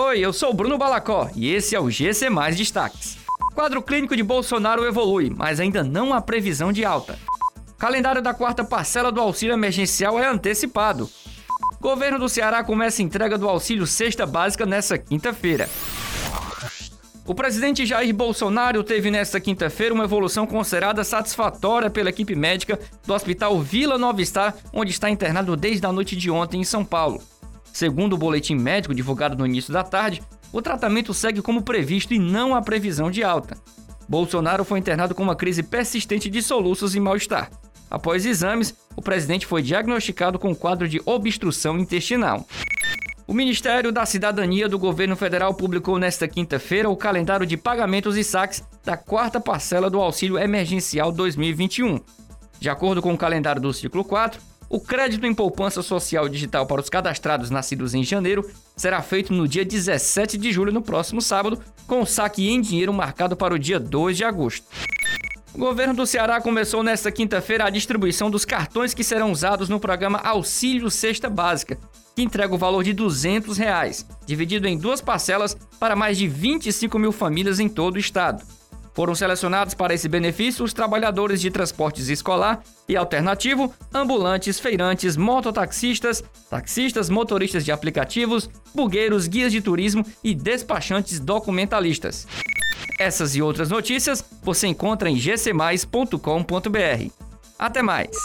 Oi, eu sou Bruno Balacó e esse é o GC Mais Destaques. Quadro clínico de Bolsonaro evolui, mas ainda não há previsão de alta. Calendário da quarta parcela do auxílio emergencial é antecipado. Governo do Ceará começa a entrega do auxílio cesta básica nesta quinta-feira. O presidente Jair Bolsonaro teve nesta quinta-feira uma evolução considerada satisfatória pela equipe médica do Hospital Vila Nova Star, onde está internado desde a noite de ontem em São Paulo. Segundo o boletim médico divulgado no início da tarde, o tratamento segue como previsto e não há previsão de alta. Bolsonaro foi internado com uma crise persistente de soluços e mal-estar. Após exames, o presidente foi diagnosticado com um quadro de obstrução intestinal. O Ministério da Cidadania do governo federal publicou nesta quinta-feira o calendário de pagamentos e saques da quarta parcela do Auxílio Emergencial 2021. De acordo com o calendário do ciclo 4, o crédito em poupança social digital para os cadastrados nascidos em janeiro será feito no dia 17 de julho, no próximo sábado, com o saque em dinheiro marcado para o dia 2 de agosto. O governo do Ceará começou nesta quinta-feira a distribuição dos cartões que serão usados no programa Auxílio Cesta Básica, que entrega o valor de 200 reais, dividido em duas parcelas para mais de 25 mil famílias em todo o estado. Foram selecionados para esse benefício os trabalhadores de transportes escolar e alternativo, ambulantes, feirantes, mototaxistas, taxistas, motoristas de aplicativos, bugueiros, guias de turismo e despachantes documentalistas. Essas e outras notícias você encontra em gcmais.com.br. Até mais!